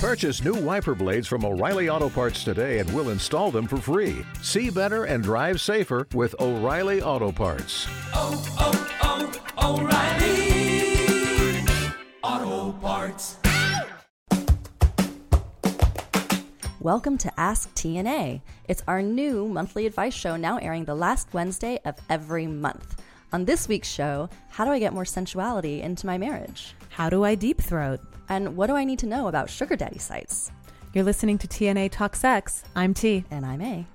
Purchase new wiper blades from O'Reilly Auto Parts today and we'll install them for free. See better and drive safer with O'Reilly Auto Parts. oh, oh, oh O'Reilly Auto Parts. Welcome to Ask TNA. It's our new monthly advice show now airing the last Wednesday of every month. On this week's show, how do I get more sensuality into my marriage? How do I deep throat? And what do I need to know about sugar daddy sites? You're listening to TNA Talk Sex. I'm T. And I'm A.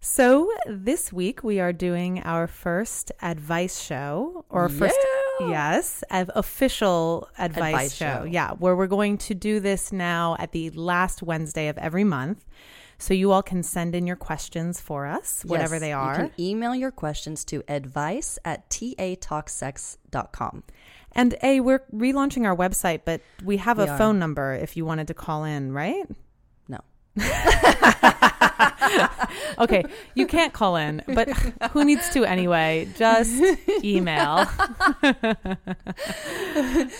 So this week we are doing our first advice show, or first, Yeah. yes, of official advice, Advice show. show. Yeah, where we're going to do this now at the last Wednesday of every month. So you all can send in your questions for us, whatever Yes, they are. You can email your questions to advice at tatalksex.com. And A, we're relaunching our website, but we have We a are. phone number if you wanted to call in, right? No. Okay, you can't call in, but who needs to anyway? Just email.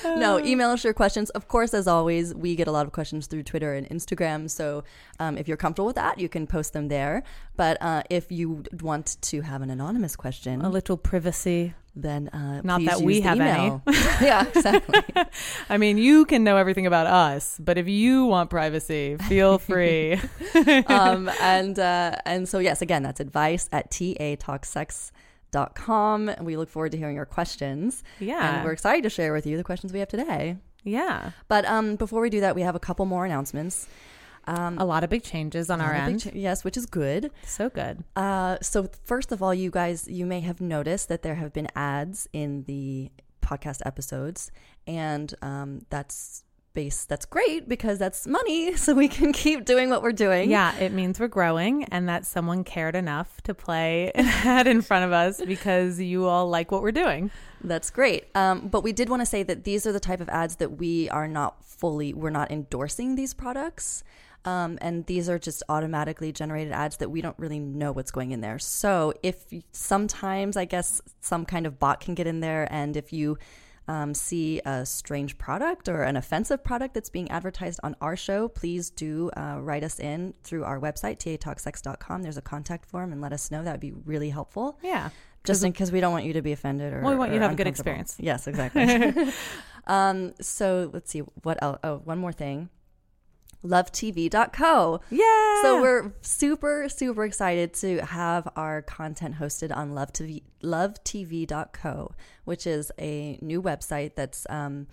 no, email us your questions. Of course, as always, we get a lot of questions through Twitter and Instagram. So um, if you're comfortable with that, you can post them there. But uh, if you want to have an anonymous question, A little privacy. Then uh, Not that we have any. yeah, exactly. I mean, you can know everything about us, but if you want privacy, feel free. um, and uh, and so yes, again, that's advice at tatalksex.com. And we look forward to hearing your questions. Yeah. and we're excited to share with you the questions we have today. yeah. But um, before we do that, we have a couple more announcements. Um, A lot of big changes on our not a big end. cha- yes, which is good. so good. Uh, so first of all, you guys, you may have noticed that there have been ads in the podcast episodes, and um, that's base. That's great because that's money, so we can keep doing what we're doing. Yeah, it means we're growing and that someone cared enough to play an ad in front of us because you all like what we're doing. That's great. Um, but we did want to say that these are the type of ads that we are not fully, we're not endorsing these products. Um, and these are just automatically generated ads that we don't really know what's going in there. So if sometimes I guess some kind of bot can get in there, and if you um, see a strange product or an offensive product that's being advertised on our show, please do uh, write us in through our website, tatalksex.com. There's a contact form and let us know. That would be really helpful Yeah. just because we don't want you to be offended or Well, we want you to have a good experience. Yes, exactly. um, so let's see what else. Oh, one more thing. LoveTV.co. Yeah. So we're super super excited to have our content hosted on Love TV, LoveTV.co, which is a new website that's um,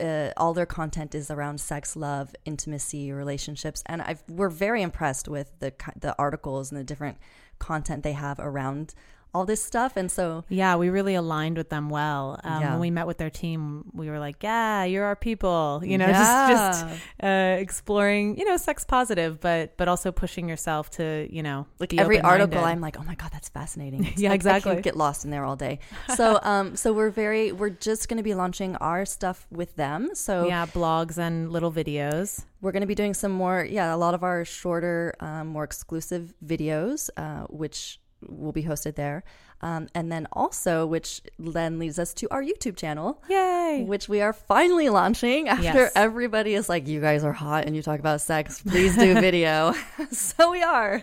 uh, all their content is around sex, love, intimacy, relationships, and I've, we're very impressed with the the articles and the different content they have around all this stuff. And so Yeah, we really aligned with them well. Um, Yeah. When we met with their team, we were like, "Yeah, you're our people." You know, Yeah. just just uh, exploring, you know, sex positive, but but also pushing yourself to, you know, like every open-minded. article i'm like oh my god that's fascinating Yeah, like, exactly. i get lost in there all day so um so we're very we're just going to be launching our stuff with them so yeah, blogs and little videos. we're going to be doing some more yeah a lot of our shorter um, more exclusive videos uh, which will be hosted there um, and then also which then leads us to our youtube channel Yay! which we are finally launching after Yes. everybody is like you guys are hot and you talk about sex please do video so we are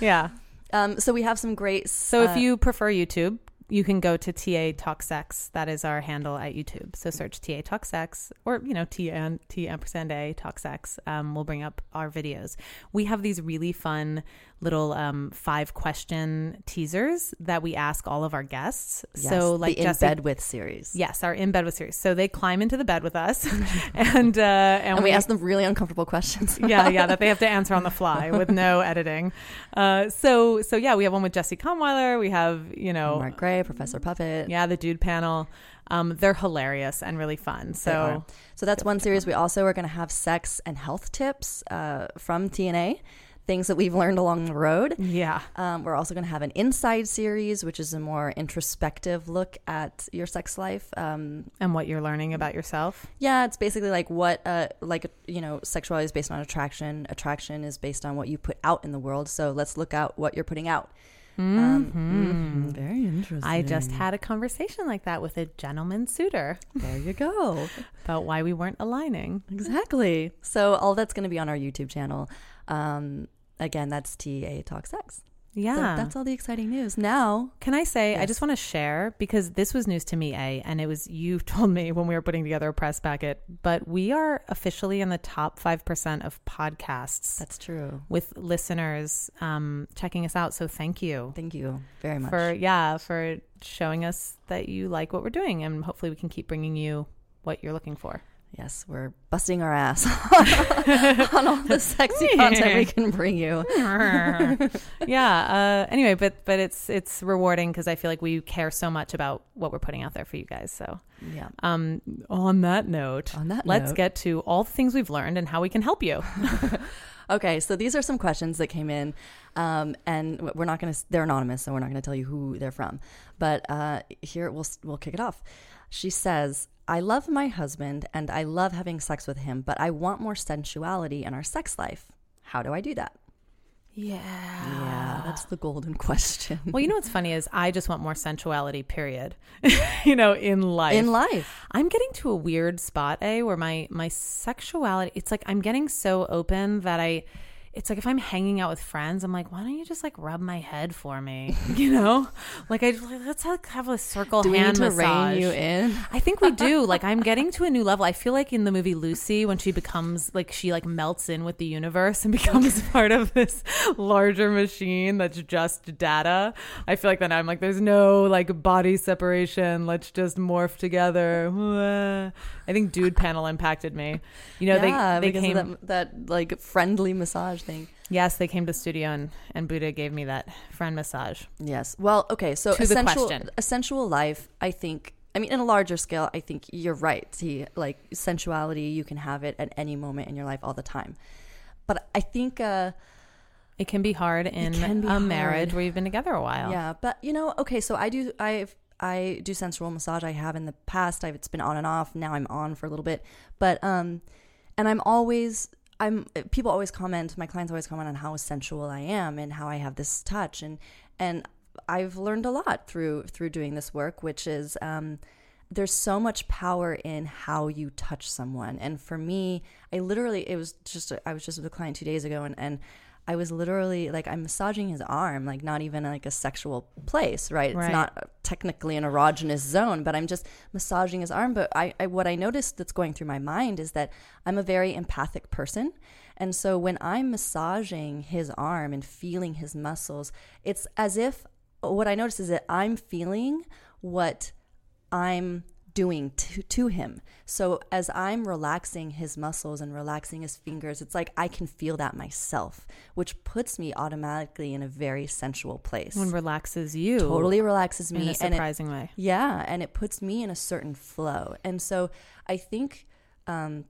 Yeah. um, so we have some great So uh, if you prefer YouTube, you can go to TA Talk Sex. That is our handle at YouTube. So search TA Talk Sex or, you know, T, and, T ampersand A Talk Sex. Um, we'll bring up our videos. We have these really fun little um, five question teasers that we ask all of our guests. Yes, so like the in Jesse, bed with series. Yes, our in bed with series. So they climb into the bed with us and, uh, and, and we ask them really uncomfortable questions. yeah, yeah, that they have to answer on the fly with no editing. Uh, so, so yeah, we have one with Jesse Conweiler. We have, you know, Mark Gray, Professor Puppet. yeah, the dude panel. Um, they're hilarious and really fun. So, so that's one series. We also are going to have sex and health tips uh, from TNA, things that we've learned along the road. yeah, Um, we're also going to have an inside series, which is a more introspective look at your sex life. Um, and what you're learning about yourself. yeah, it's basically like what, uh, like you know, sexuality is based on attraction. Attraction is based on what you put out in the world. So let's look out what you're putting out. Um, mhm, very interesting. I just had a conversation like that with a gentleman suitor There you go. about why we weren't aligning. exactly. So all that's going to be on our YouTube channel. Um, again, that's TA Talk Sex. Yeah. That's all the exciting news. Now, Can I say, I just want to share because this was news to me, A, and it was you told me when we were putting together a press packet, but we are officially in the top 5% of podcasts that's true. with listeners um, checking us out. So thank you Thank you very much. for, yeah, for showing us that you like what we're doing. And hopefully we can keep bringing you what you're looking for. Yes, we're busting our ass on all the sexy content we can bring you. yeah. Uh, anyway, but but it's it's rewarding because I feel like we care so much about what we're putting out there for you guys. So Yeah. Um, on that note, On that let's note. get to all the things we've learned and how we can help you. Okay, so these are some questions that came in, um, and we're not going to. They're anonymous, so we're not going to tell you who they're from. But uh, here we'll we'll kick it off. She says, "I love my husband and I love having sex with him, but I want more sensuality in our sex life. How do I do that?" Yeah. Yeah, that's the golden question. Well, you know what's funny is I just want more sensuality. Period. you know, in life. in life, I'm getting to a weird spot, a where my my sexuality. It's like I'm getting so open that I. It's like if I'm hanging out with friends, I'm like, why don't you just like rub my head for me? You know, like I like, let's have, have a circle do hand to massage. rein you in? I think we do. Like I'm getting to a new level. I feel like in the movie Lucy when she becomes like she like melts in with the universe and becomes part of this larger machine that's just data. I feel like then I'm like there's no like body separation. Let's just morph together. I think dude panel impacted me. You know yeah, they they came that, that like friendly massage thing. Yes, they came to studio and and Buddha gave me that friend massage. Yes. Well, okay. So To the essential, sensual life, I think. I mean, in a larger scale, I think you're right. See, like sensuality, you can have it at any moment in your life, all the time. But I think, uh, It can be hard in be a marriage where you've been together a while. yeah. But you know, okay. So I do. I I do sensual massage. I have in the past. I've it's been on and off. Now I'm on for a little bit. But um, and I'm always. I'm people always comment my clients always comment on how sensual I am and how I have this touch. And and I've learned a lot through through doing this work which is um, there's so much power in how you touch someone. And for me I literally it was just I was just with a client 2 days ago and and I was literally like I'm massaging his arm like not even like a sexual place right, Right. it's not technically an erogenous zone but I'm just massaging his arm. But I, I what I noticed that's going through my mind is that I'm a very empathic person. And so when I'm massaging his arm and feeling his muscles it's as if what I notice is that I'm feeling what I'm doing to, to him. So as I'm relaxing his muscles and relaxing his fingers, it's like I can feel that myself, which puts me automatically in a very sensual place. One relaxes you. totally relaxes me in a and it- surprising way. yeah, and it puts me in a certain flow. And so I think um,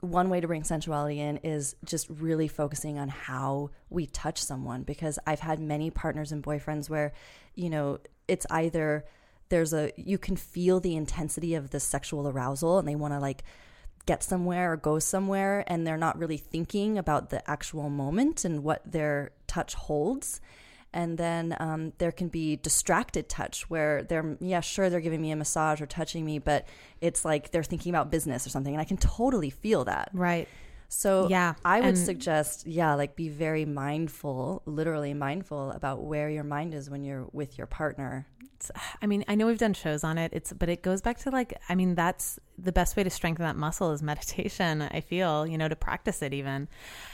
one way to bring sensuality in is just really focusing on how we touch someone because I've had many partners and boyfriends where, you know, it's either there's a you can feel the intensity of the sexual arousal and they want to like get somewhere or go somewhere and they're not really thinking about the actual moment and what their touch holds. And then um, there can be distracted touch where they're yeah sure they're giving me a massage or touching me but it's like they're thinking about business or something and i can totally feel that. Right. so Yeah, i would and- suggest yeah like be very mindful literally mindful about where your mind is when you're with your partner It's, I mean, I know we've done shows on it. It's, but it goes back to like, I mean, that's the best way to strengthen that muscle is meditation. I feel, you know, to practice it even,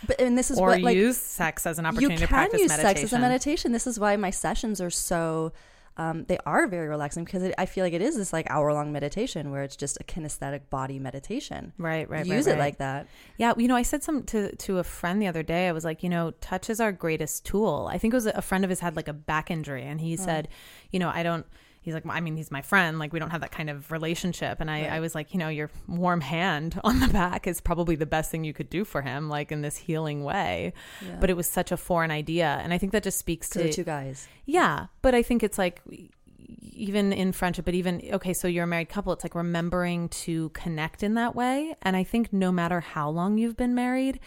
but and this is or what like use sex as an opportunity you can to practice use meditation. sex as a meditation. This is why my sessions are so. Um, they are very relaxing because it, I feel like it is this like hour long meditation where it's just a kinesthetic body meditation. Right, right, Use right, it right. like that. Yeah, you know, I said some to to a friend the other day. I was like, you know, touch is our greatest tool. I think it was a friend of his had like a back injury, and he said, you know, I don't. He's like, I mean, he's my friend. Like, we don't have that kind of relationship. And I, Right. I was like, you know, your warm hand on the back is probably the best thing you could do for him, like in this healing way. But it was such a foreign idea, and I think that just speaks To to the two guys. yeah, but I think it's like even in friendship, but even okay, so you're a married couple, it's like remembering to connect in that way. And I think no matter how long you've been married,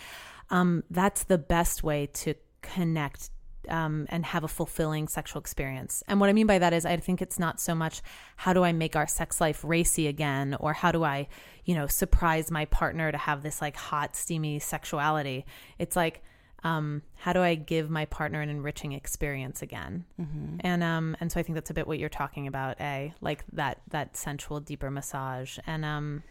um, that's the best way to connect um, and have a fulfilling sexual experience. And what I mean by that is, I think it's not so much how do I make our sex life racy again, or how do I, you know, surprise my partner to have this like hot, steamy sexuality. It's like, um, how do I give my partner an enriching experience again? Mm-hmm. And um, and so I think that's a bit what you're talking about, a like that that sensual, deeper massage. And um,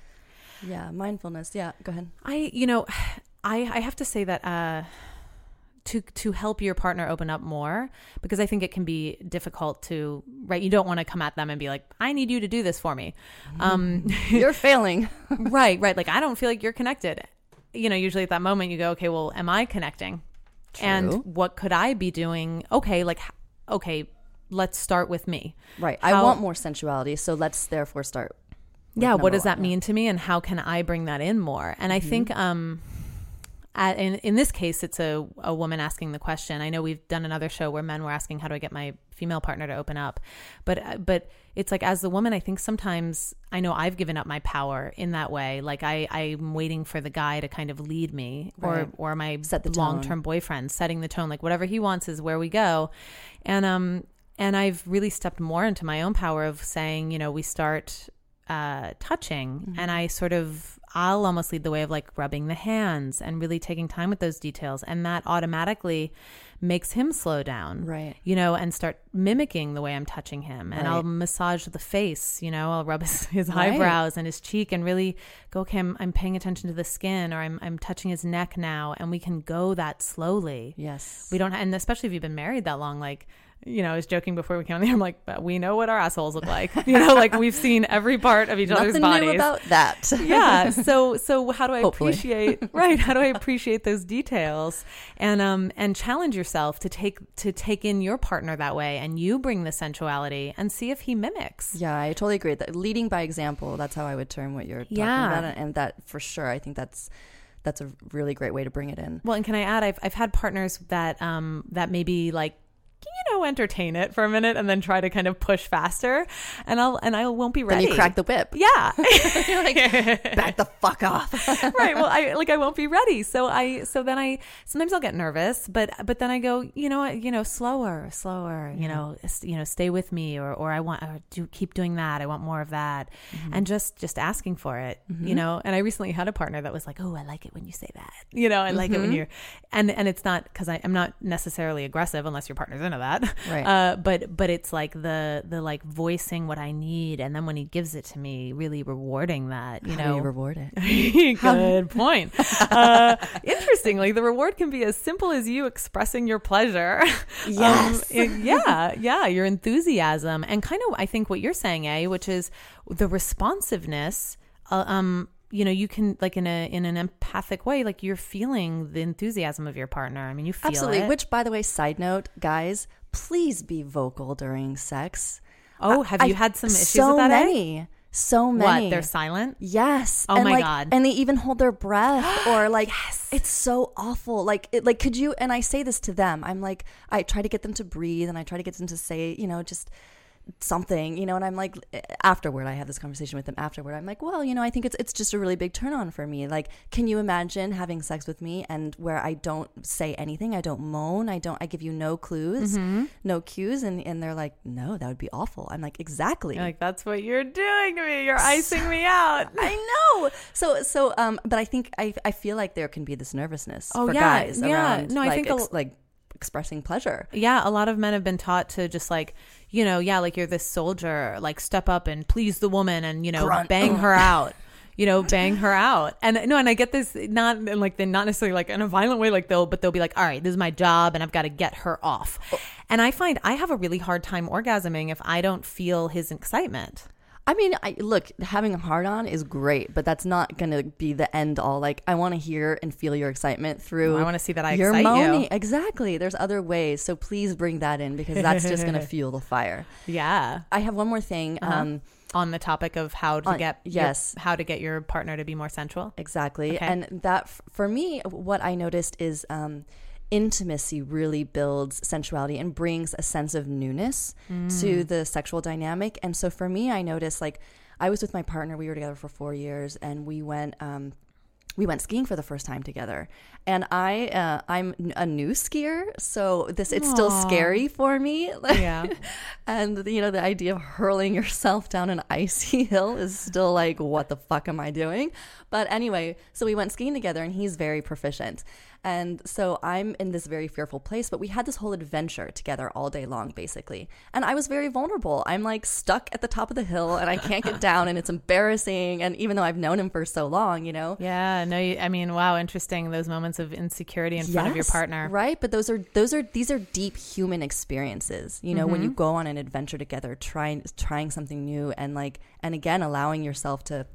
Yeah, mindfulness. Yeah, go ahead. I, you know, I I have to say that uh, to to help your partner open up more because I think it can be difficult to right. You don't want to come at them and be like, "I need you to do this for me." Um, You're failing. right, right. Like I don't feel like you're connected. You know, usually at that moment you go, "Okay, well, am I connecting?" And what could I be doing? Okay, like okay, let's start with me. Right. I want more sensuality, so let's therefore start. yeah what does that one, mean to me and how can i bring that in more and i think um at, in, in this case it's a, a woman asking the question. I know we've done another show where men were asking how do i get my female partner to open up? But uh, but it's like as the woman i think sometimes i know i've given up my power in that way. Like i i'm waiting for the guy to kind of lead me Right. or or my Set the long-term boyfriend setting the tone like whatever he wants is where we go. And um and i've really stepped more into my own power of saying you know we start uh touching. And i sort of i'll almost lead the way of like rubbing the hands and really taking time with those details and that automatically makes him slow down Right. you know and start mimicking the way i'm touching him and i'll massage the face you know i'll rub his, his Right. eyebrows and his cheek and really go okay I'm, I'm paying attention to the skin or I'm, I'm touching his neck now and we can go that slowly Yes. we don't, and especially if you've been married that long, like, you know, I was joking before we came on the air. I'm like, but we know what our assholes look like. You know, like we've seen every part of each other's Nothing bodies. new about that. yeah. So, so how do I Hopefully. appreciate, right? How do I appreciate those details and, um, and challenge yourself to take, to take in your partner that way and you bring the sensuality and see if he mimics. Yeah, I totally agree. That leading by example, that's how I would term what you're talking Yeah. about. And that for sure, I think that's that's a really great way to bring it in. Well, and can I add, I've, I've had partners that, um, that maybe like, you know, entertain it for a minute and then try to kind of push faster and I'll, and I won't be Then ready. you crack the whip. Yeah. You're like, back the fuck off. right. Well, I like I won't be ready. So I so then I sometimes I'll get nervous, but but then I go, you know what, you know, slower, slower, you know, you know, stay with me or or I want or do keep doing that. I want more of that. Mm-hmm. And just just asking for it, mm-hmm. you know. And I recently had a partner that was like, "Oh, I like it when you say that." You know, I like it when mm-hmm. you're and and it's not cuz I am not necessarily aggressive unless your partner's into that. Right. Uh but but it's like the the like voicing what I need and then when he gives it to me, really rewarding that, you How know. you reward it? Good point. Uh, interestingly, the reward can be as simple as you expressing your pleasure. Yes. it- yeah, yeah, your enthusiasm, and kind of, I think what you're saying, eh, which is the responsiveness. Uh, um, you know, you can like in a in an empathic way, like you're feeling the enthusiasm of your partner. I mean, you feel Absolutely. it. Which, by the way, side note, guys, please be vocal during sex. oh, have I- you had some issues so with that? many. So What? many. They're silent. Yes. Oh and my like, God. And they even hold their breath or like yes. it's so awful. Like it, like could you and I say this to them. I'm like I try to get them to breathe and I try to get them to say, you know, just something, you know, and I'm like afterward I have this conversation with them afterward. I'm like, "Well, you know, I think it's it's just a really big turn on for me. Like, can you imagine having sex with me and where I don't say anything, I don't moan, I don't I give you no clues, Mm-hmm. no cues and and they're like, "No, that would be awful." I'm like, "Exactly." You're like that's what you're doing to me. You're icing me out. I know. So so um but I think I I feel like there can be this nervousness Oh, for yeah, guys yeah. around No, I like think ex- like expressing pleasure. Yeah, a lot of men have been taught to just like, you know, yeah, like you're this soldier, like step up and please the woman and, you know, Grunt. bang her out. You know, bang her out. And no, and I get this not in like the not necessarily like in a violent way, like they'll but they'll be like, All right, this is my job and I've got to get her off. Oh. And I find I have a really hard time orgasming if I don't feel his excitement. I mean, I look, having a hard on is great, but that's not going to be the end all. Like I want to hear and feel your excitement through I wanna see that I your excite you. moaning. Exactly. There's other ways. So please bring that in because that's just going to fuel the fire. Yeah. I have one more thing. Um On the topic of how to On- get your- yes. how to get your partner to be more sensual. Exactly. Okay. And that, f- for me, what I noticed is um, intimacy really builds sensuality and brings a sense of newness to the sexual dynamic. And so for me, I noticed like I was with my partner, we were together for four years, and we went. Um, we went skiing for the first time together and i uh, i'm a new skier so this it's still scary for me Yeah. and you know the idea of hurling yourself down an icy hill is still like what the fuck am i doing but anyway so we went skiing together and he's very proficient and so i'm in this very fearful place but we had this whole adventure together all day long basically and i was very vulnerable i'm like stuck at the top of the hill and i can't get down and it's embarrassing and even though i've known him for so long you know Yeah, no, you, I mean, wow, interesting. Those moments of insecurity in front of your partner. right? But those are those are these are deep human experiences. You know, when you mm-hmm. go on an adventure together, trying trying something new, and like, and again, allowing yourself to,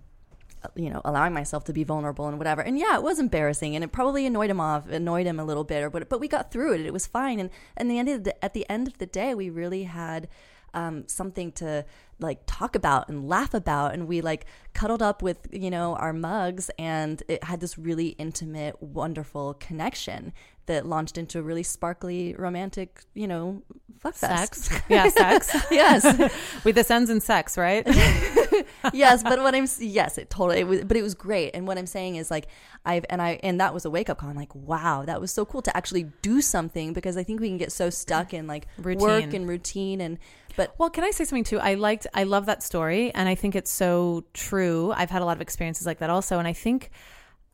you know, allowing myself to be vulnerable and whatever. And yeah, it was embarrassing, and it probably annoyed him off, annoyed him a little bit, or but but we got through it. It was fine, and and the end of the, at the end of the day, we really had. Um, something to like talk about and laugh about and we like cuddled up with you know our mugs and it had this really intimate wonderful connection that launched into a really sparkly romantic you know fuck fest. Sex. Yeah, sex. yes Wait, this ends in sex, right? yes but what i'm yes it totally it was, but it was great and what i'm saying is like i've and i and that was a wake-up call i'm like wow that was so cool to actually do something because i think we can get so stuck in like work and routine and but Well, can I say something too? I liked, I love that story, and I think it's so true. I've had a lot of experiences like that also, and I think,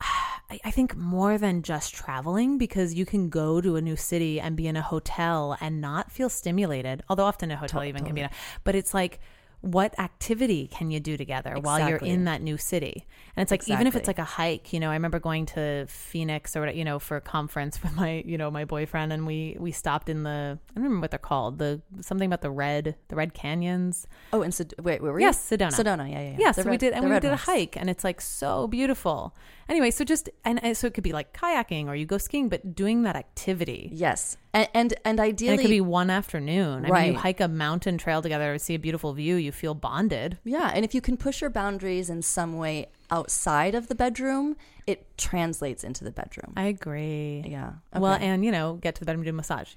I I think more than just traveling because you can go to a new city and be in a hotel and not feel stimulated. Although often a hotel even can be, but it's like. What activity can you do together while you're in that new city? And it's like even if it's like a hike, you know, I remember going to Phoenix or you know for a conference with my you know my boyfriend, and we we stopped in the I don't remember what they're called the something about the red the red canyons. oh and Sed- wait where were Yes, Sedona. sedona yeah yeah, yeah. Yeah, so we did, and we did a hike, and it's like so beautiful. Anyway, so just and, and so it could be like kayaking or you go skiing, but doing that activity. yes and and, and ideally And it could be one afternoon. I mean, Right. you hike a mountain trail together, see a beautiful view, you feel bonded. Yeah, and if you can push your boundaries in some way outside of the bedroom, it translates into the bedroom. I agree. yeah. Well, and you know, get to the bedroom do a massage.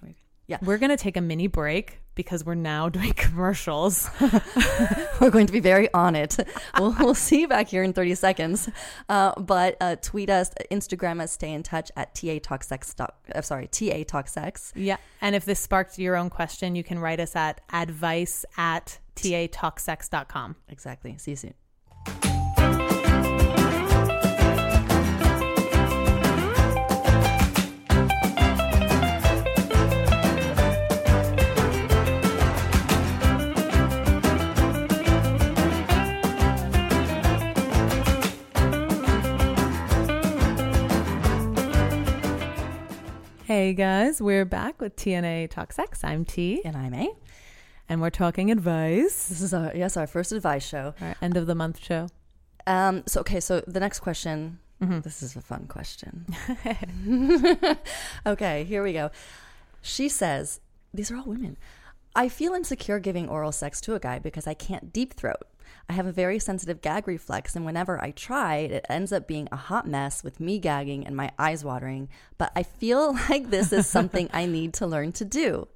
Yeah. We're gonna take a mini break because we're now doing commercials. we're going to be very on it. we'll, we'll see you back here in 30 seconds. Uh, but uh, tweet us, Instagram us, stay in touch at TA Talk Sex. Uh, sorry, TA Talk Sex. yeah. And if this sparked your own question, you can write us at advice at tatalksex.com. Exactly. See you soon. Hey guys, we're back with TNA Talk Sex. I'm T, And I'm A. and we're talking advice. This is our yes our first advice show. Our end of the month show. Um, so okay, so the next question. Mm-hmm. This is a fun question. okay, here we go. She says, "These are all women. I feel insecure giving oral sex to a guy because I can't deep throat. I have a very sensitive gag reflex, and whenever I try, it ends up being a hot mess with me gagging and my eyes watering. But I feel like this is something I need to learn to do."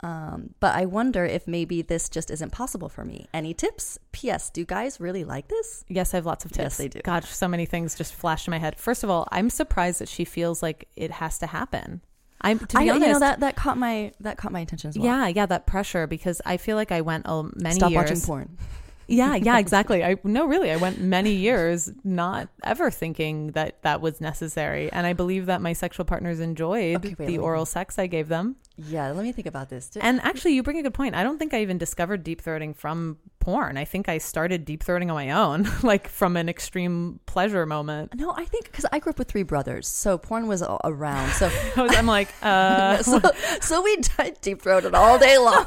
Um, but I wonder if maybe this just isn't possible for me. Any tips? P.S. Do guys really like this? Yes, I have lots of tips. Yes, they do. Gosh, so many things just flashed in my head. First of all, I'm surprised that she feels like it has to happen. I'm to be I honest. you know that that caught my that caught my attention as well. Yeah, yeah, that pressure because I feel like I went oh, many Stop years. watching porn. Yeah, yeah, exactly. I no, really, I went many years not ever thinking that that was necessary, and I believe that my sexual partners enjoyed Okay, wait, the me- oral sex I gave them. Yeah, let me think about this. Did- And actually, you bring a good point. I don't think I even discovered deep throating from porn. I think I started deep throating on my own, like from an extreme pleasure moment. no, I think because I grew up with three brothers, so porn was around. So, I I'm like, uh, so, so we deep throated all day long.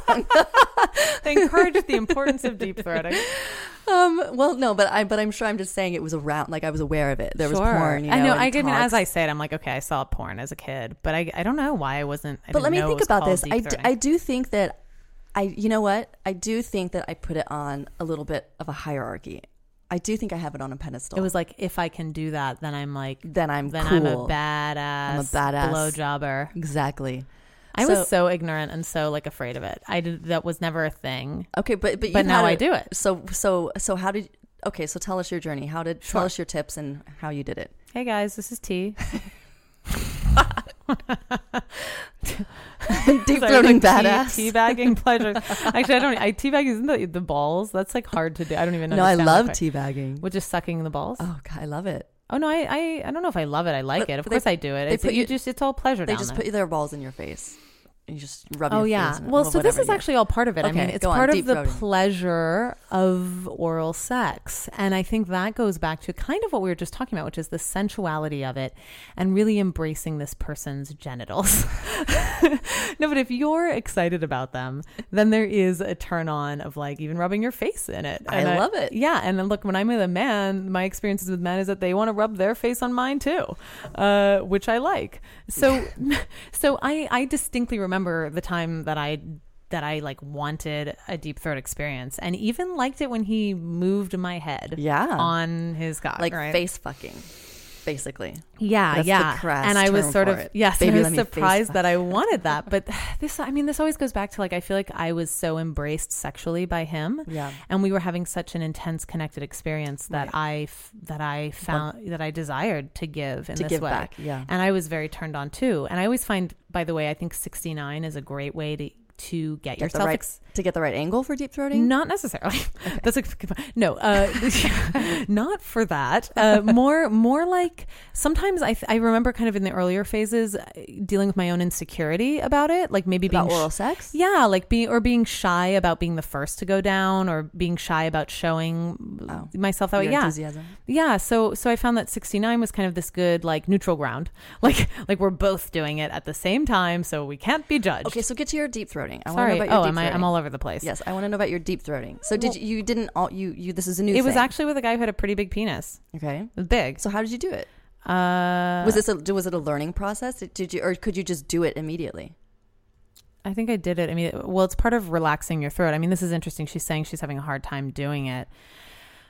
they encouraged the importance of deep throating. Um, well, no, but I but I'm sure I'm just saying it was around. Like I was aware of it. There was Sure. porn. You know, I know. and I mean, as. I say it, I'm like, okay, I saw porn as a kid, but I, I don't know why I wasn't. I but let me think about this. I, d-. I do think that I, you know what? I do think that I put it on a little bit of a hierarchy. I do think I have it on a pedestal. It was like if I can do that, then I'm like, then I'm then cool. I'm a badass. A badass. blowjobber. Exactly. I So- was so ignorant and so like afraid of it. I did that was never a thing. Okay, but but, But now I do it. So so so how did? Okay, so tell us your journey. How did tell us your tips and how you did it? Hey guys, this is T. Deep throating like tea- badass. Teabagging pleasure. Actually, I don't. I teabag isn't the, the balls. That's like hard to do. I don't even. Know. No, I love teabagging. Which is sucking the balls. Oh, God, I love it. Oh no, I, I I don't know if I love it. I like But- it. Of but they- course, I do it. they It's put you just it's all pleasure. They just there. put their balls in your face. And you just rub Oh your yeah. face. in it, Well, so this is actually all part of it. I mean, it's go on, part of the pleasure of oral sex, and I think that goes back to kind of what we were just talking about, which is the sensuality of it, and really embracing this person's genitals. no, but if you're excited about them, then there is a turn on of like even rubbing your face in it. I And love it. Yeah, and then look, when I'm with a man, my experiences with men is that they want to rub their face on mine too, uh, which I like. So, so I I distinctly remember the time that I that I like wanted a deep throat experience, and even liked it when he moved my head, Yeah. on his cock, like right? face fucking, basically. Yeah, That's yeah. and I was sort of it. yes, Baby, I was surprised that fuck. I wanted that. But this, I mean, this always goes back to like I feel like I was so embraced sexually by him, Yeah. and we were having such an intense connected experience that Right. I f- that I found that I desired to give in To this give way. back, yeah. and I was very turned on too. And I always find, by the way, I think sixty nine is a great way to to get, Get yourself right, ex- to get the right angle for deep throating? not necessarily. That's a no, uh, not for that. Uh, more, more like sometimes I, I remember kind of in the earlier phases uh, dealing with my own insecurity about it, like maybe About being sh- oral sex? yeah, like being or being shy about being the first to go down, or being shy about showing Oh. myself that way. Yeah, enthusiasm. yeah. So, so I found that sixty nine was kind of this good like neutral ground, like like we're both doing it at the same time, so we can't be judged. Okay, so get to your deep throating. I want to Sorry. know about your Oh, deep am I? throating. I'm all over the place. Yes, I want to know about your deep throating. So did Well- you, you didn't all you you this is a new It was thing. actually with a guy who had a pretty big penis. okay. It was big. So how did you do it? Uh, Was this a was it a learning process? Did you or could you just do it immediately? I think I did it. I mean, well, it's part of relaxing your throat. I mean, this is interesting. She's saying she's having a hard time doing it.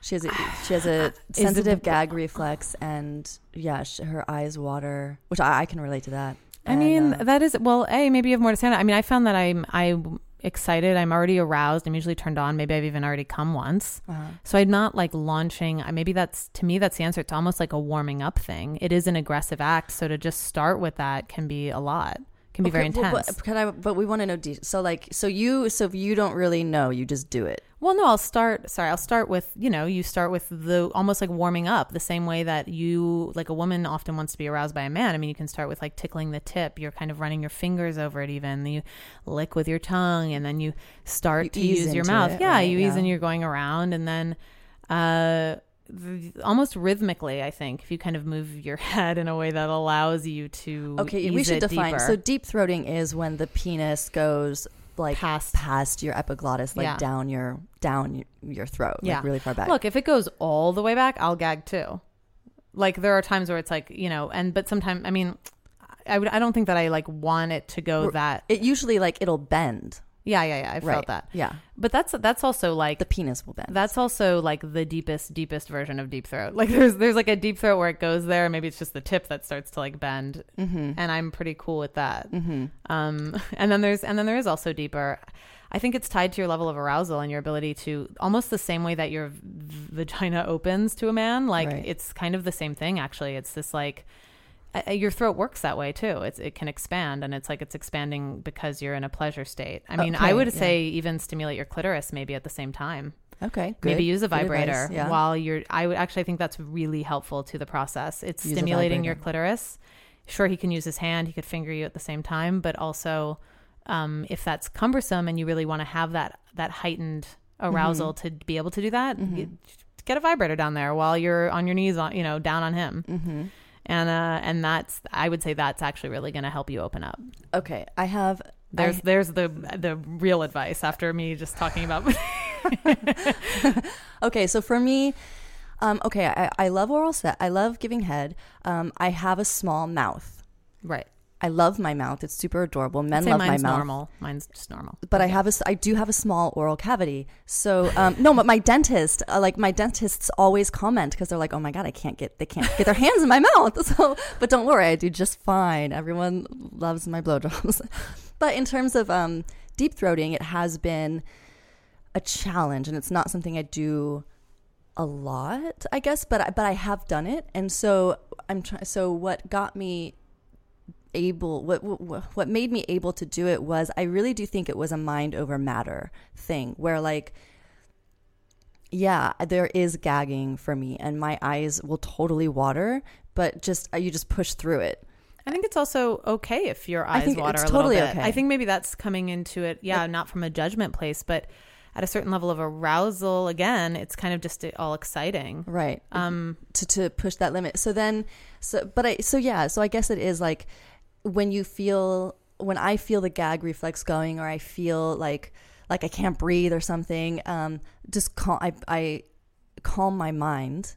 She has a she has a sensitive gag reflex, and yeah, sh her eyes water, which I, I can relate to that. I And, mean, uh, that is well. A maybe you have more to say on it. I mean, I found that I'm I'm excited. I'm already aroused. I'm usually turned on. Maybe I've even already come once. uh-huh. So I'm not like launching. Maybe that's to me that's the answer. It's almost like a warming up thing. It is an aggressive act. So to just start with that can be a lot. Can be very Okay, well, intense. but, can I? But we want to know. De- so like, so you, so if you don't really know, you just do it. Well, no, I'll start. Sorry, I'll start with you know you start with the almost like warming up the same way that you like a woman often wants to be aroused by a man. I mean, you can start with like tickling the tip. You're kind of running your fingers over it. Even you lick with your tongue, and then you start You to use your mouth. it, yeah, right, you ease and you're going around, and then uh, th- almost rhythmically. I think if you kind of move your head in a way that allows you to Okay, we should define. deeper. So deep throating is when the penis goes like Past. past your epiglottis, like Yeah. down your down your, your throat, Yeah. like really far back. Look, if it goes all the way back, I'll gag too. Like there are times where it's like you know, and but sometimes I mean, I would I don't think that I like want it to go that. it usually like it'll bend. Yeah, yeah, yeah. I right. felt that. Yeah, But that's that's also like the penis will bend. that's also like the deepest deepest version of deep throat. Like there's there's like a deep throat where it goes there. Maybe it's just the tip that starts to like bend, mm-hmm. and I'm pretty cool with that. Mm-hmm. Um, and then there's and then there is also deeper. I think it's tied to your level of arousal and your ability to almost the same way that your v- vagina opens to a man. Like Right. it's kind of the same thing. Actually, it's this like your throat works that way too. It's it can expand and it's like it's expanding because you're in a pleasure state. I mean, I would yeah. say even stimulate your clitoris maybe at the same time. Okay, good. Maybe use a vibrator advice, Yeah. while you're. I would actually think that's really helpful to the process. It's Use stimulating your clitoris. Sure, he can use his hand. He could finger you at the same time, but also, um, if that's cumbersome and you really want to have that that heightened arousal Mm-hmm. to be able to do that, you- get a vibrator down there while you're on your knees, on you know, down on him, mm-hmm. And uh, and that's I would say that's actually really going to help you open up. Okay, I have. There's I, there's the the real advice after me just talking about. okay, so for me, um, okay, I, I love oral sex. I love giving head. Um, I have a small mouth. right. I love my mouth. It's super adorable. Men love my mine's mouth. normal. Mine's just normal. but I have a, I do have a small oral cavity. So um, no, but my dentist, uh, like my dentists, always comment because they're like, "Oh my god, I can't get, they can't get their hands in my mouth." So, but don't worry, I do just fine. Everyone loves my blowjobs. but in terms of um, deep throating, it has been a challenge, and it's not something I do a lot, I guess, but I- but I have done it, and so I'm trying. So what got me able, what, what what made me able to do it was I really do think it was a mind over matter thing, where like, yeah, there is gagging for me, and my eyes will totally water, but just you just push through it. I think it's also okay if your eyes think water it's a little totally bit. okay. I think maybe that's coming into it, yeah, not from a judgment place, but at a certain level of arousal. Again, it's kind of just all exciting. right Um, to to push that limit so then so but i so yeah so i guess it is like when you feel when i feel the gag reflex going or i feel like like i can't breathe or something um just calm i i calm my mind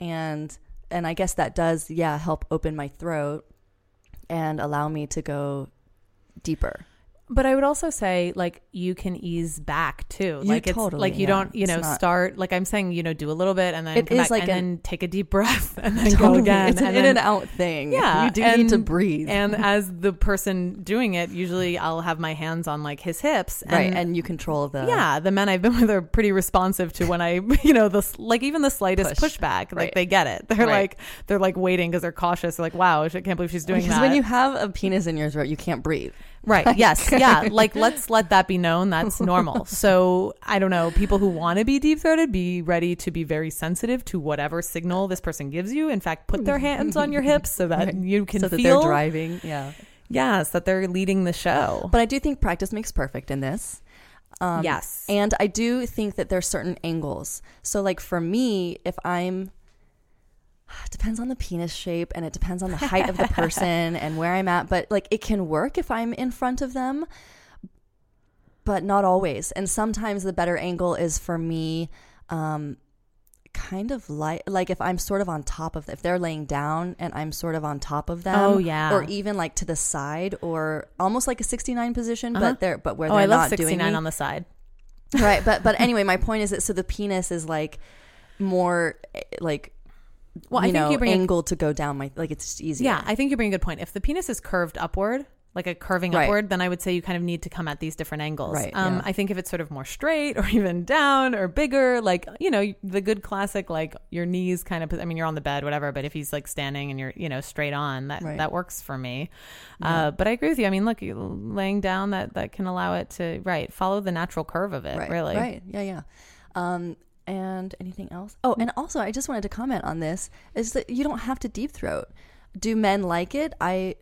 and and i guess that does yeah help open my throat and allow me to go deeper But I would also say like you can ease back too. You like it's totally, like you yeah. don't, you know, not- start like I'm saying, you know, do a little bit and then It is back like and an- then take a deep breath and then go again. it's an and in then- and out thing Yeah, you do need to breathe And as the person doing it, usually I'll have my hands on like his hips. And, right and you control the yeah, the men I've been with are pretty responsive to when I, you know, the like even the slightest Push. pushback, like Right. they get it. They're Right. like they're like waiting because they're cautious. They're like, wow, I can't believe she's doing because that. Because when you have a penis in your throat you can't breathe Right. Yes. Yeah. Like let's let that be known. That's normal. So I don't know. People who want to be deep throated, be ready to be very sensitive to whatever signal this person gives you. In fact, put their hands on your hips so that Right. you can so that feel they're driving yeah Yes, that they're leading the show. But I do think practice makes perfect in this. Um, Yes. And I do think that there's certain angles. So, like for me, if I'm, it depends on the penis shape and it depends on the height of the person and where I'm at. But like it can work if I'm in front of them, but not always. And sometimes the better angle is for me, um, kind of like like if I'm sort of on top of if they're laying down and I'm sort of on top of them. Oh, yeah. Or even like to the side or almost like a 69 position, Uh-huh. but they're but where oh, they're I love not doing 69 me. on the side. right. But but anyway, my point is that so the penis is like more eh, like Well, I think know you bring a- angled to go down my like it's just easier. Yeah, I think you bring a good point. If the penis is curved upward, like a curving Right. upward, then I would say you kind of need to come at these different angles. Right, Um, yeah. I think if it's sort of more straight or even down or bigger, like you know the good classic, like your knees kind of. I mean, you're on the bed, whatever. But if he's like standing and you're you know straight on, that Right. that works for me. Uh, but I agree with you. I mean, look, you- laying down that that can allow it to right follow the natural curve of it. right, really, Right. Yeah, yeah. Um, and anything else? Oh, and also, I just wanted to comment on this: is that you don't have to deep throat. Do men like it? I,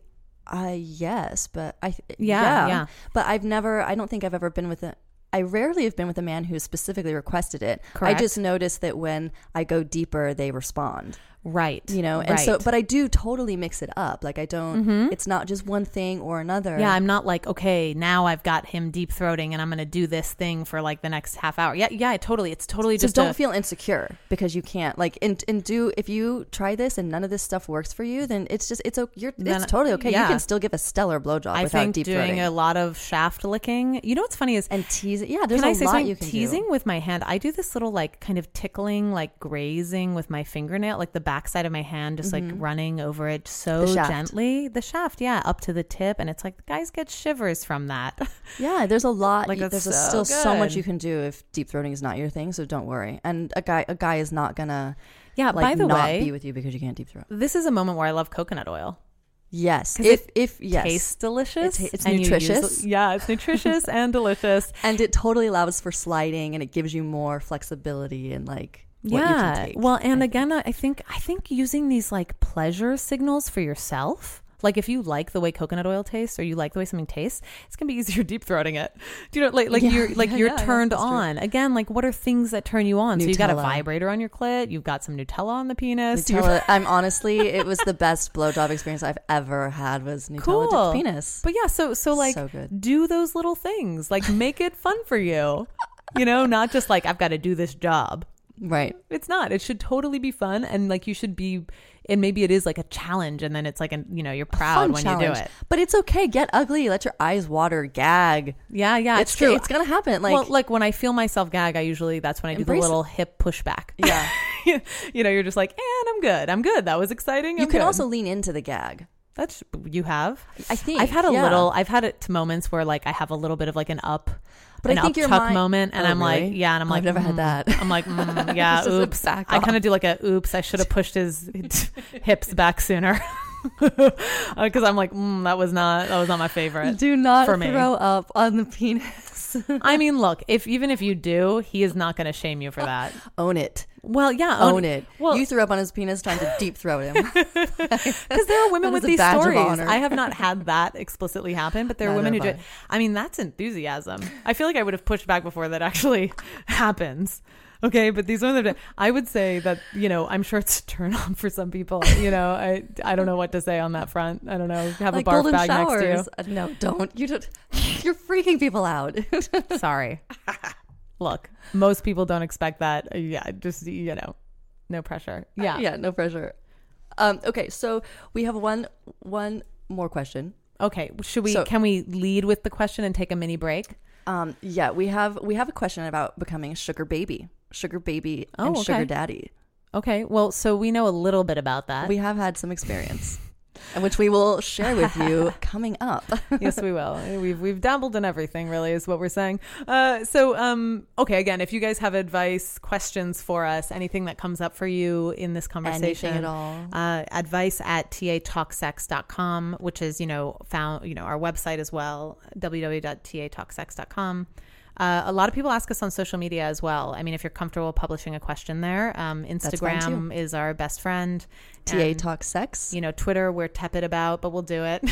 I yes, but I Yeah, yeah. But I've never. I don't think I've ever been with a. I rarely have been with a man who specifically requested it. Correct. I just noticed that when I go deeper, they respond. Right. You know, and so, right. Mm-hmm. but I do totally mix it up. Like I don't. It's not just one thing or another. Yeah, I'm not like, okay, now I've got him deep throating and I'm going to do this thing for like the next half hour. Yeah, yeah, totally. It's totally So just don't a- feel insecure because you can't like and, and do if you try this and none of this stuff works for you then it's just it's you're Then- it's totally okay yeah. you can still give a stellar blowjob I without think deep doing throating a lot of shaft licking. You know what's funny is and teasing yeah there's can a I say lot something? you can teasing do with my hand. I do this little like kind of tickling, like grazing with my fingernail, like the backside of my hand, just like running over it so Mm-hmm. The gently. The shaft, yeah, up to the tip, and it's like guys get shivers from that. yeah there's a lot Like, there's so still so much you can do if deep throating is not your thing so don't worry and a guy a guy is not gonna yeah. like by the not way, be with you because you can't deep throat this is a moment where I love coconut oil. Yes, if if yes Tastes delicious. It ta- it's you use- nutritious. yeah, it's nutritious and delicious. and it totally allows for sliding and it gives you more flexibility and like yeah. Well, and again, I think I think using these like pleasure signals for yourself. Like if you like the way coconut oil tastes or you like the way something tastes, it's gonna be easier deep throating it. Do you know like like Yeah, you're like yeah, you're yeah, turned that's true. on. Again, like what are things that turn you on? So you got a vibrator on your clit, you've got some Nutella on the penis. Nutella, I'm honestly, it was the best blowjob experience I've ever had. Was Nutella Cool. penis? But yeah, so so like So good. do those little things. Like make it fun for you. You know, not just like I've got to do this job. Right. It's not. It should totally be fun and like you should be and maybe it is like a challenge and then it's like a you know, you're proud when you do it. But it's okay. Get ugly. Let your eyes water. Gag. Yeah, yeah, it's it's, true. It's gonna happen. Like well, like when I feel myself gag, I usually that's when I do the little hip pushback. yeah. you know, you're just like, and I'm good. I'm good. That was exciting. you I'm can good." also lean into the gag. That's you have. I think I've had a yeah. little. I've had it to moments where like I have a little bit of like an up, But I think up your chuck mind- moment, and Oh, I'm like, yeah, and I'm Oh, like, I've never had mm. that. I'm like, mm, yeah, oops. I kind of do like a oops. I should have pushed his hips back sooner because I'm like, mm, that was not that was not my favorite. Do not for me. throw up on the penis. I mean, look, if even if you do, he is not going to shame you for that. Own it. Well, yeah, Own it. Well, you threw up on his penis trying to deep throat him. because there are women with these stories. I have not had that explicitly happen, but there are Neither women who do. it. I mean, that's enthusiasm. I feel like I would have pushed back before that actually happens. Okay, but these women, I would say that you know, I'm sure it's a turn on for some people. You know, I I don't know what to say on that front. I don't know. Have like a barf bag showers. next to Uh, No, don't. You don't. You're freaking people out. Sorry. Look, most people don't expect that. Yeah, just you know, no pressure. Yeah. yeah, no pressure. Um, okay, so we have one one more question. Okay. Should we? So- can we lead with the question and take a mini break? Um, yeah, we have we have a question about becoming a sugar baby, sugar baby, Oh, and okay. sugar daddy. Okay. Well, so we know a little bit about that. We have had some experience, which we will share with you coming up. yes, we will. We've we've dabbled in everything, really, is what we're saying. Uh, so, um, okay, again, if you guys have advice, questions for us, anything that comes up for you in this conversation, Anything at all. uh, advice at tatalksex.com, which is you know found you know our website as well, www.tatalksex.com. Uh, a lot of people ask us on social media as well. I mean, if you're comfortable publishing a question there, um, Instagram is our best friend. TA And- talk sex. you know, Twitter, we're tepid about, but we'll do it.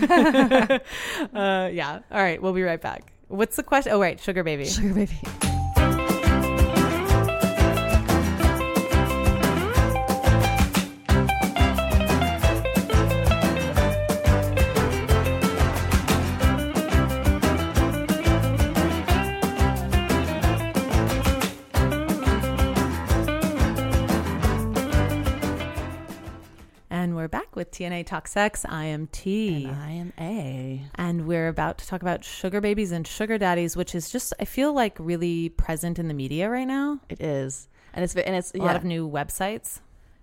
uh, yeah. All right. We'll be right back. What's the question? Oh, right. Sugar baby. Sugar baby. We're back with T&A Talk Sex. I am T. And I am A. And we're about to talk about sugar babies and sugar daddies, which is just, I feel like, really present in the media right now. It is, and it's and it's A yeah. lot of new websites.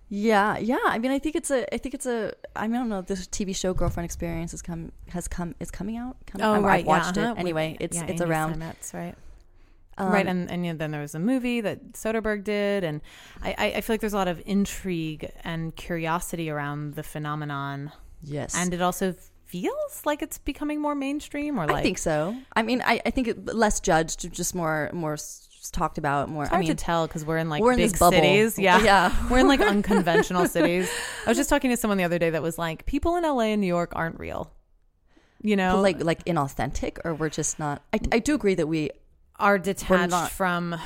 Yeah, yeah. I mean, I think it's a. I think it's a. I mean, I don't know. This TV show "Girlfriend Experience" has come. Has come. Is coming out. Coming, Oh, I've- right. I've watched yeah, uh-huh. it anyway. It's Yeah, it's Amy around. Seimetz, right. Um, right, and and then there was a movie that Soderbergh did, and I, I I feel like there's a lot of intrigue and curiosity around the phenomenon, yes, and it also feels like it's becoming more mainstream, or like I think so. I mean, I, I think it, less judged, just more more talked about. More. it's I hard mean, to tell because we're in like we're in big cities, yeah, yeah. we're in like unconventional cities. I was just talking to someone the other day that was like, people in LA and New York aren't real, you know, like like inauthentic, or we're just not. I, I do agree that we are detached from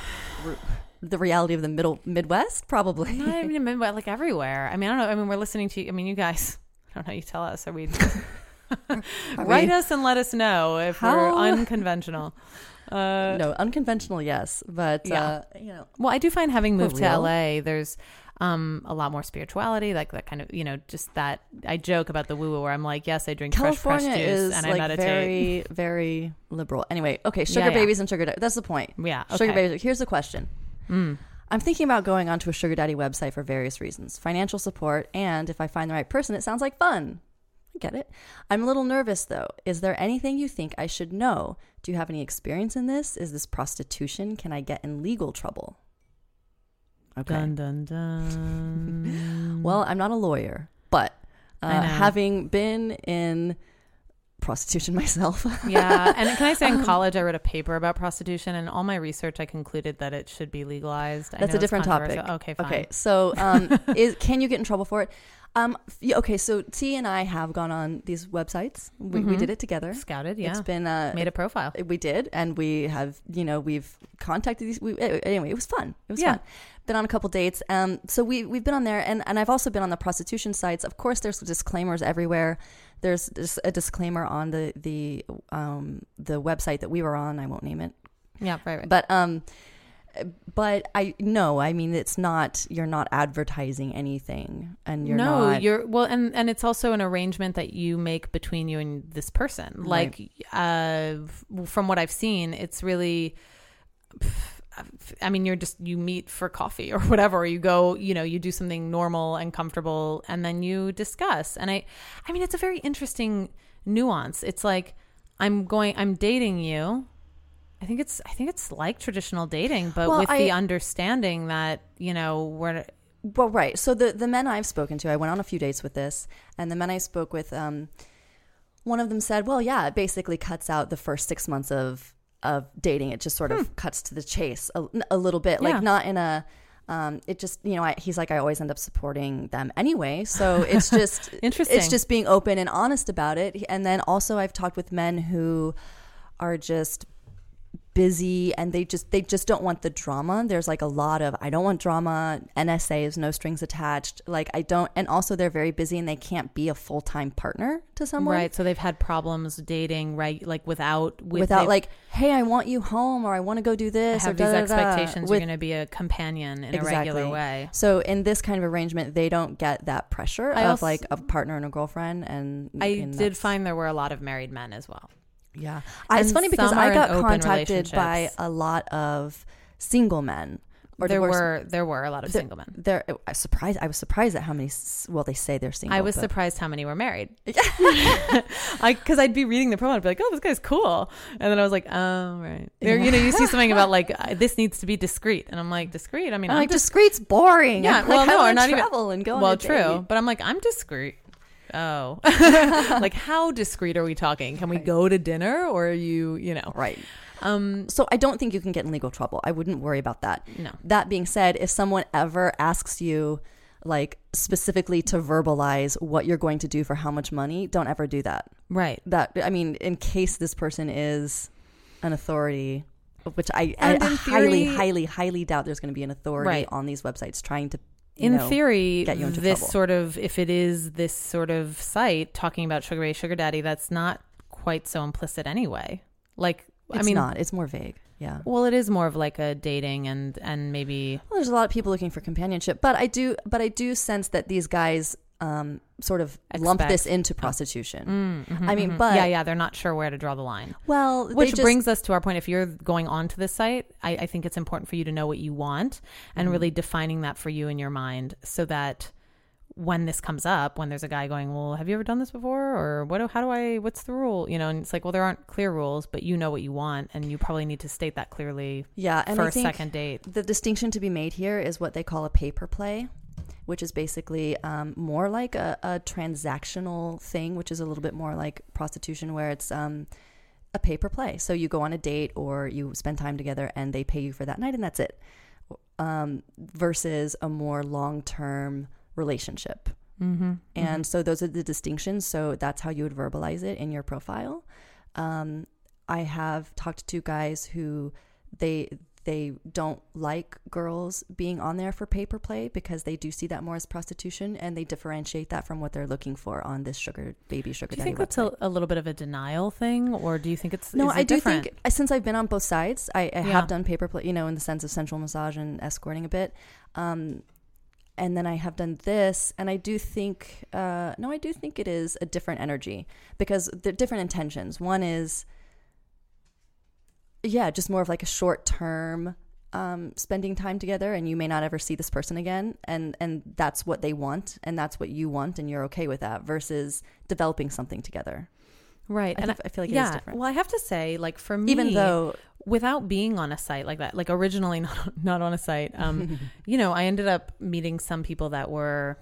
the reality of the middle Midwest probably. not even in- but like everywhere. I mean, I don't know. I mean, we're listening to. you. I mean, you guys. I don't know. You tell us. Are we? Write we- us and let us know if How- we're unconventional. Uh, no, unconventional, yes, but Yeah. uh, you know, well, I do find having moved to. LA, there's um, a lot more spirituality, like that kind of, you know, just that. I joke about the woo woo where I'm like, yes, I drink California fresh pressed juice and I like meditate. very very liberal. Anyway, okay, sugar yeah. babies and sugar daddy. That's the point. yeah, okay. Sugar babies. Here's the question. Mm. I'm thinking about going onto a sugar daddy website for various reasons financial support, and if I find the right person, it sounds like fun. I get it. I'm a little nervous though. Is there anything you think I should know? Do you have any experience in this? Is this prostitution? Can I get in legal trouble? Okay. Dun dun dun. Well, I'm not a lawyer, but uh, having been in prostitution myself, yeah, and can I say in college I wrote a paper about prostitution, and all my research I concluded that it should be legalized. I That's a different topic. Okay, fine. Okay, so um, is can you get in trouble for it? Um, okay, so T and I have gone on these websites. We, we Mhm. did it together. Scouted, yeah, It's been uh, made a profile. we did, and we have you know we've contacted these. We, anyway, it was fun. It was Yeah. fun. Been on a couple dates. Um, so we we've been on there, and and I've also been on the prostitution sites. Of course, there's disclaimers everywhere. There's just a disclaimer on the the um the website that we were on. I won't name it, Yeah, right, right. but um but i no i mean it's not you're not advertising anything and you're no, not you're well, and and it's also an arrangement that you make between you and this person. Right. Like, uh, from what I've seen, it's really. I mean, you're just you meet for coffee or whatever, or you go, you know, you do something normal and comfortable, and then you discuss. And I, I mean, it's a very interesting nuance. It's like I'm going, I'm dating you. I think it's, I think it's like traditional dating, but Well, with I- the understanding that you know we're Well, right. So the the men I've spoken to, I went on a few dates with this, and the men I spoke with, um, one of them said, "Well, yeah, it basically cuts out the first six months of of dating. It just sort of cuts to the chase a, a little bit, Hmm. Yeah. like not in a." Um, it just, you know, I, he's like, I always end up supporting them anyway. So it's just, Interesting. It's just being open and honest about it. And then also, I've talked with men who are just busy and they just they just don't want the drama there's like a lot of i don't want drama nsa is no strings attached like i don't and also they're very busy and they can't be a full-time partner to someone right. So they've had problems dating, right? Like without with, without like hey i want you home or i want to go do this have or these da, da, da, expectations with- you're going to be a companion in a regular way. so in this kind of arrangement they don't get that pressure I of also- like a partner and a girlfriend and I and did find there were a lot of married men as well. Yeah. I, it's funny because I got contacted by a lot of single men. Or there divorced- were there were a lot of there- single men. There, I was surprised. I was surprised at how many. Well, they say they're single. I was but- surprised how many were married. I because I'd be reading the profile and be like, "Oh, this guy's cool," and then I was like, "Oh, right." There, you know, you see something about like uh, this needs to be discreet, and I'm like, "Discreet." I mean, I'm I'm like discreet's boring. yeah. Like, well, I no, wanna not even travel and go. Well, true, date. but I'm like, I'm discreet. Oh, like how discreet are we talking? Can we go to dinner, or are you, you know? Right. Um, So I don't think you can get in legal trouble. I wouldn't worry about that. No. That being said, if someone ever asks you like specifically to verbalize what you're going to do for how much money, don't ever do that. right. That I mean, in case this person is an authority, which I, I highly, theory- highly, highly doubt there's going to be an authority Right. on these websites trying to. In know, theory, get you into this trouble. sort of if it is this sort of site talking about sugar baby, sugar daddy, that's not quite so implicit anyway. Like, it's I mean, not. It's more vague. Yeah. well, it is more of like a dating and and maybe Well, there's a lot of people looking for companionship, but I do, but I do sense that these guys um, sort of lump this into prostitution. Mm, mhm, I mean, mhm. but yeah, yeah, they're not sure where to draw the line. well, Which just- brings us to our point. If you're going onto this site, I, I think it's important for you to know what you want and Mm-hmm. really defining that for you in your mind so that when this comes up, when there's a guy going, Well, have you ever done this before? Or what how do I what's the rule? You know, and it's like, Well, there aren't clear rules, but you know what you want and you probably need to state that clearly yeah, and for I a second date. the distinction to be made here is what they call a pay per play, which is basically um, more like a, a transactional thing, which is a little bit more like prostitution, where it's um, a pay per play. So you go on a date or you spend time together and they pay you for that night and that's it. Um, versus a more long term relationship. Mm-hmm. And so those are the distinctions. So that's how you would verbalize it in your profile. Um, I have talked to guys who they they don't like girls being on there for pay per play because they do see that more as prostitution and they differentiate that from what they're looking for on this sugar baby sugar Do you daddy think that's a, a little bit of a denial thing, or do you think it's no, it I do different? think since I've been on both sides, I, I Yeah. have done pay per play, you know, in the sense of sensual massage and escorting a bit. Um, and then I have done this, and I do think, uh, no, I do think it is a different energy because they're different intentions. One is, yeah, just more of like a short term um, spending time together, and you may not ever see this person again, and and that's what they want, and that's what you want, and you're okay with that. Versus developing something together. right? I, and think, I feel like it is yeah, different. well, I have to say, like for me, Even though without being on a site like that like originally not, not on a site um you know i ended up meeting some people that were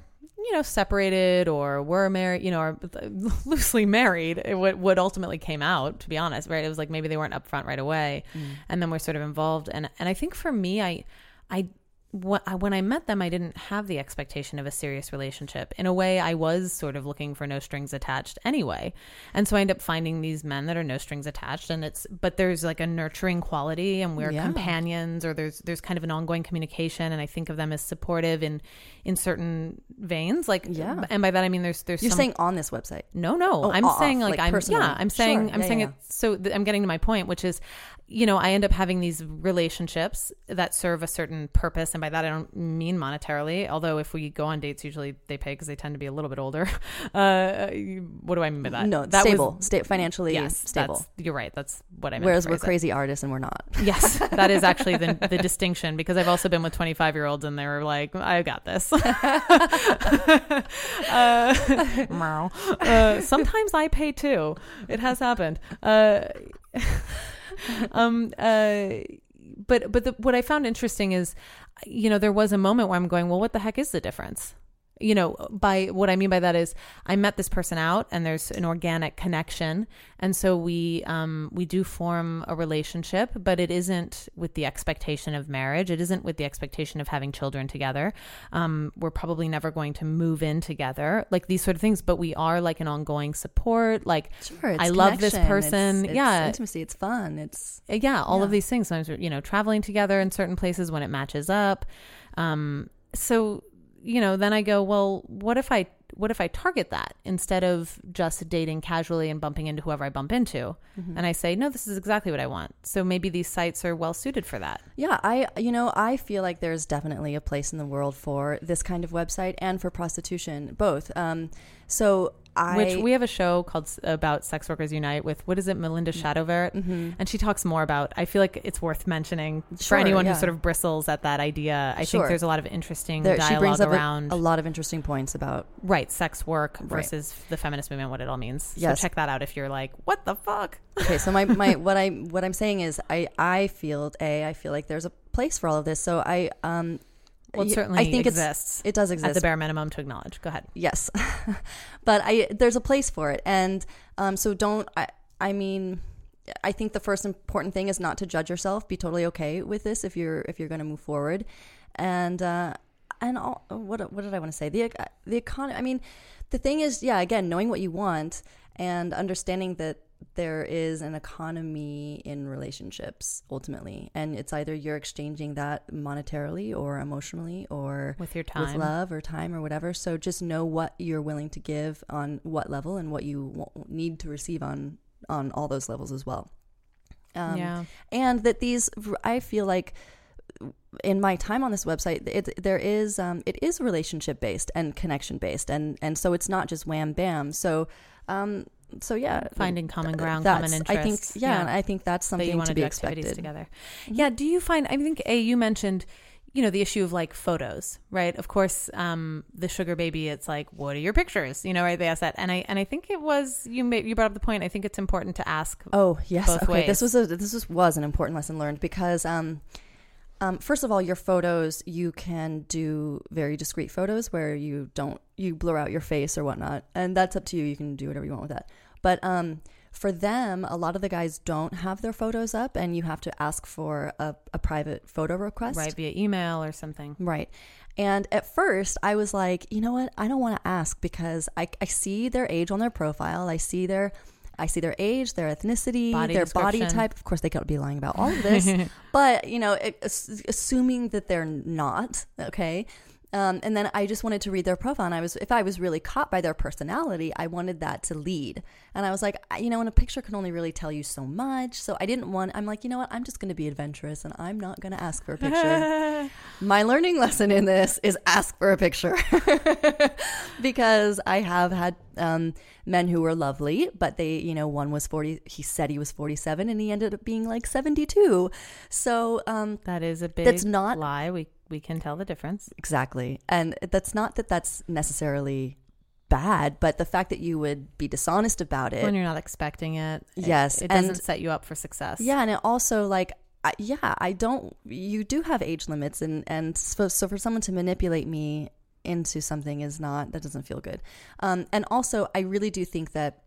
you know separated or were married you know or loosely married what, what ultimately came out to be honest right? It was like maybe they weren't upfront right away. Mm. And then we're sort of involved. And and i think for me i I- when I met them, I didn't have the expectation of a serious relationship. In a way, I was sort of looking for no strings attached anyway. And so I end up finding these men that are no strings attached and it's but there's like a nurturing quality and we're Yeah. companions or there's there's kind of an ongoing communication and I think of them as supportive in in certain veins. Like Yeah. and by that I mean there's there's you're some saying on this website. no, no. Oh, I'm off, saying like, like I'm personally. yeah. I'm saying Sure. I'm Yeah, saying yeah, it's so th- I'm getting to my point, which is, you know, I end up having these relationships that serve a certain purpose and by that I don't mean monetarily. Although if we go on dates, usually they pay because they tend to be a little bit older. Uh, what do I mean by that? no, that stable, Was, sta- financially yes, stable. You're right. That's what I meant. Whereas we're phrase it. crazy artists and we're not. Yes, that is actually the, the distinction because I've also been with 25 year olds and they were like, I got this. uh, uh, sometimes I pay too. It has happened. Um, uh, but but the, what I found interesting is, you know, there was a moment where I'm going, well, what the heck is the difference? You know by what i mean by that is i met this person out and there's an organic connection. And so we um we do form a relationship but it isn't with the expectation of marriage. It isn't with the expectation of having children together. Um we're probably never going to move in together like these sort of things but we are like an ongoing support. Like Sure, it's i love this person it's- it's yeah. intimacy. It's fun. It's yeah all of these things. Sometimes we're, you know traveling together in certain places when it matches up. Um so you know then i go well what if i what if i target that instead of just dating casually and bumping into whoever i bump into Mm-hmm. and i say no this is exactly what i want so maybe these sites are well suited for that Yeah, I you know, I feel like there's definitely a place in the world for this kind of website and for prostitution, both. Um so I which we have a show called about sex workers unite with what is it melinda Mm. Chateauvert Mm-hmm. and she talks more about i feel like it's worth mentioning for anyone yeah. who sort of bristles at that idea i Sure. think there's a lot of interesting there, dialogue she brings up a- around a, lot of interesting points about right sex work Right. versus the feminist movement what it all means Yes. so check that out if you're like what the fuck Okay, so my, my what I what I'm saying is I I feel a I feel like there's a place for all of this. So I um well it certainly I think exists it does exist at the bare minimum to acknowledge go ahead Yes, but I there's a place for it, and um, so don't. I I mean, I think the first important thing is not to judge yourself. Be totally okay with this if you're if you're going to move forward, and uh, and all, what what did I want to say? The the economy. I mean, the thing is, yeah. Again, knowing what you want and understanding that there is an economy in relationships ultimately and it's either you're exchanging that monetarily or emotionally or with your with time love or time or whatever. So just know what you're willing to give on what level and what you need to receive on on all those levels as well. Um, yeah and that these, I feel like, in my time on this website, it there is um, it is relationship based and connection based, and and so it's not just wham bam. So. Um, so yeah, finding common ground common I think interests. yeah, and I think that's that you something want to be do expected. together. Mm-hmm. yeah do you find i think a you mentioned you know the issue of like photos right? Of course um the sugar baby it's like what are your pictures? You know right? They ask that. And i and i think it was you made you brought up the point i think it's important to ask Oh yes, okay. This was a this was, was an important lesson learned because um, um, first of all, your photos you can do very discreet photos where you don't you blur out your face or whatnot, and that's up to you. You can do whatever you want with that. But um, for them, a lot of the guys don't have their photos up, and you have to ask for a, a private photo request. right via email or something Right. And at first, I was like, you know what? I don't want to ask because I, I see their age on their profile. I see their I see their age, their ethnicity, Body their body type. Of course, they could be lying about all of this, but you know, it- assuming that they're not okay. Um, and then I just wanted to read their profile, and I was, if I was really caught by their personality, I wanted that to lead. And I was like, I- you know, and a picture can only really tell you so much. So I didn't want. I'm like, you know what? I'm just going to be adventurous, and I'm not going to ask for a picture. My learning lesson in this is ask for a picture because I have had um, men who were lovely, but they, you know, one was 40, he said he was 47 and he ended up being like 72. So, um, that is a big That's not- lie we we can tell the difference exactly. And that's not that that's necessarily bad, but the fact that you would be dishonest about it. when you're not expecting it it- Yes, it, doesn't and- set you up for success Yeah, and it also like I, yeah, I don't. You do have age limits, and and so, so for someone to manipulate me into something is not that doesn't feel good. Um, and also, I really do think that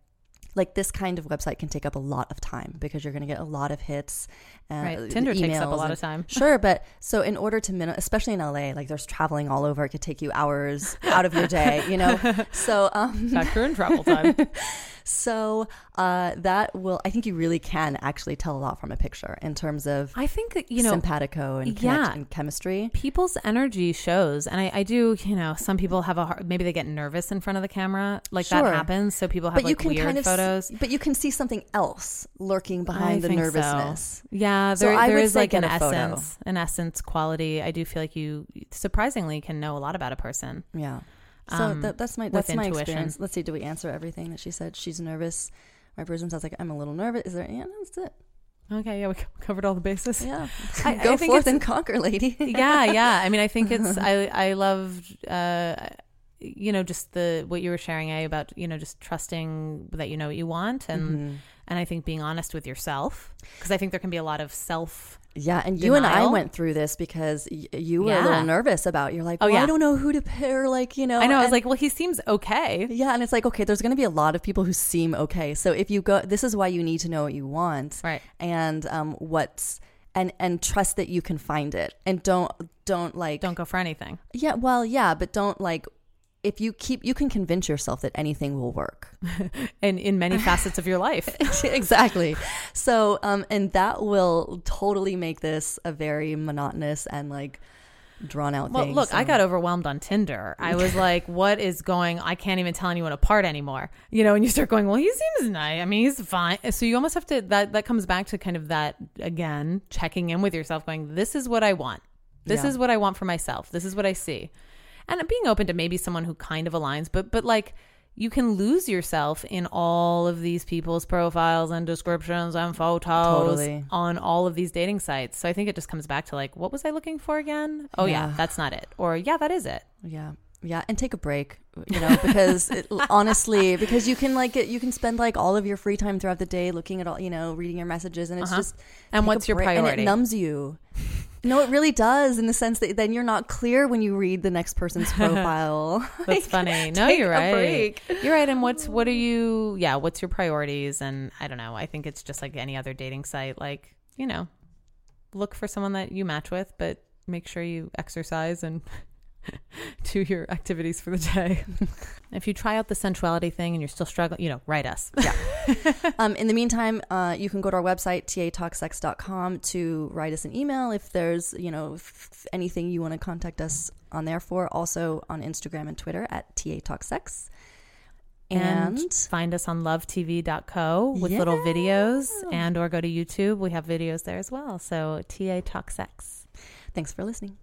like this kind of website can take up a lot of time because you're going to get a lot of hits. Uh, right tinder takes up a lot and- of time Sure, but so in order to min- especially in LA, like there's traveling all over. It could take you hours out of your day, you know. So um, factor in travel time So uh, that will, I think you really can actually tell a lot from a picture in terms of I think you know, simpatico and, yeah. and chemistry. people's energy shows and I, I do you know some people have a hard, maybe they get nervous in front of the camera like Sure. that happens so people have But like you can weird kind of, photos but you can see something else lurking I behind the nervousness. so. nervousness. Yeah So there, there is like an essence an essence quality i do feel like you surprisingly can know a lot about a person Yeah. So Um, that, that's my that's my intuition. experience. Let's see, do we answer everything that she said? She's nervous. My person sounds like I'm a little nervous. Is there? Yeah, that's it. okay yeah we covered all the bases Yeah, I- go I forth and conquer, lady. yeah yeah i mean i think it's i i love uh you know just the what you were sharing a about you know just trusting that you know what you want and Mm-hmm. And i think being honest with yourself because i think there can be a lot of self Yeah, and you and I went through this because y- you were a little nervous about. You're like, Oh, well, yeah. I don't know who to pair. Like, you know, i know i was like well he seems okay yeah, and it's like, okay, there's going to be a lot of people who seem okay. So if you go, this is why you need to know what you want, Right. And um, what's and and trust that you can find it, and don't don't like don't go for anything Yeah, well, yeah, but don't like if you keep you can convince yourself that anything will work. and in many facets of your life exactly. So, um and that will totally make this a very monotonous and like drawn out well thing. look i got overwhelmed on tinder i was like what is going i can't even tell anyone apart anymore you know and you start going well he seems nice i mean he's fine so you almost have to that that comes back to kind of that again checking in with yourself going this is what i want this Yeah. is what i want for myself this is what i see and being open to maybe someone who kind of aligns but but like you can lose yourself in all of these people's profiles and descriptions and photos Totally. on all of these dating sites. So I think it just comes back to like, what was I looking for again? Oh yeah, Yeah. that's not it. Or yeah, that is it. Yeah. Yeah, and take a break, you know, because it, honestly, because you can like you can spend like all of your free time throughout the day looking at all, you know, reading your messages, and it's Uh-huh. just And what's your break, And priority? it numbs you. No, it really does, in the sense that then you're not clear when you read the next person's profile. That's funny. No, you're right. break. You're right. And what's what are you? Yeah, what's your priorities? And I don't know. I think it's just like any other dating site. Like you know, look for someone that you match with, but make sure you exercise and do your activities for the day. if you try out the sensuality thing and you're still struggling, you know, write us. Yeah. Um, in the meantime, uh, you can go to our website, tatalksex.com, to write us an email if there's, you know, f- anything you want to contact us on there for. Also on Instagram and Twitter at tatalksex. and, And find us on lovetv.co with little videos and or go to YouTube. We have videos there as well. So TA Talk Sex. thanks for listening.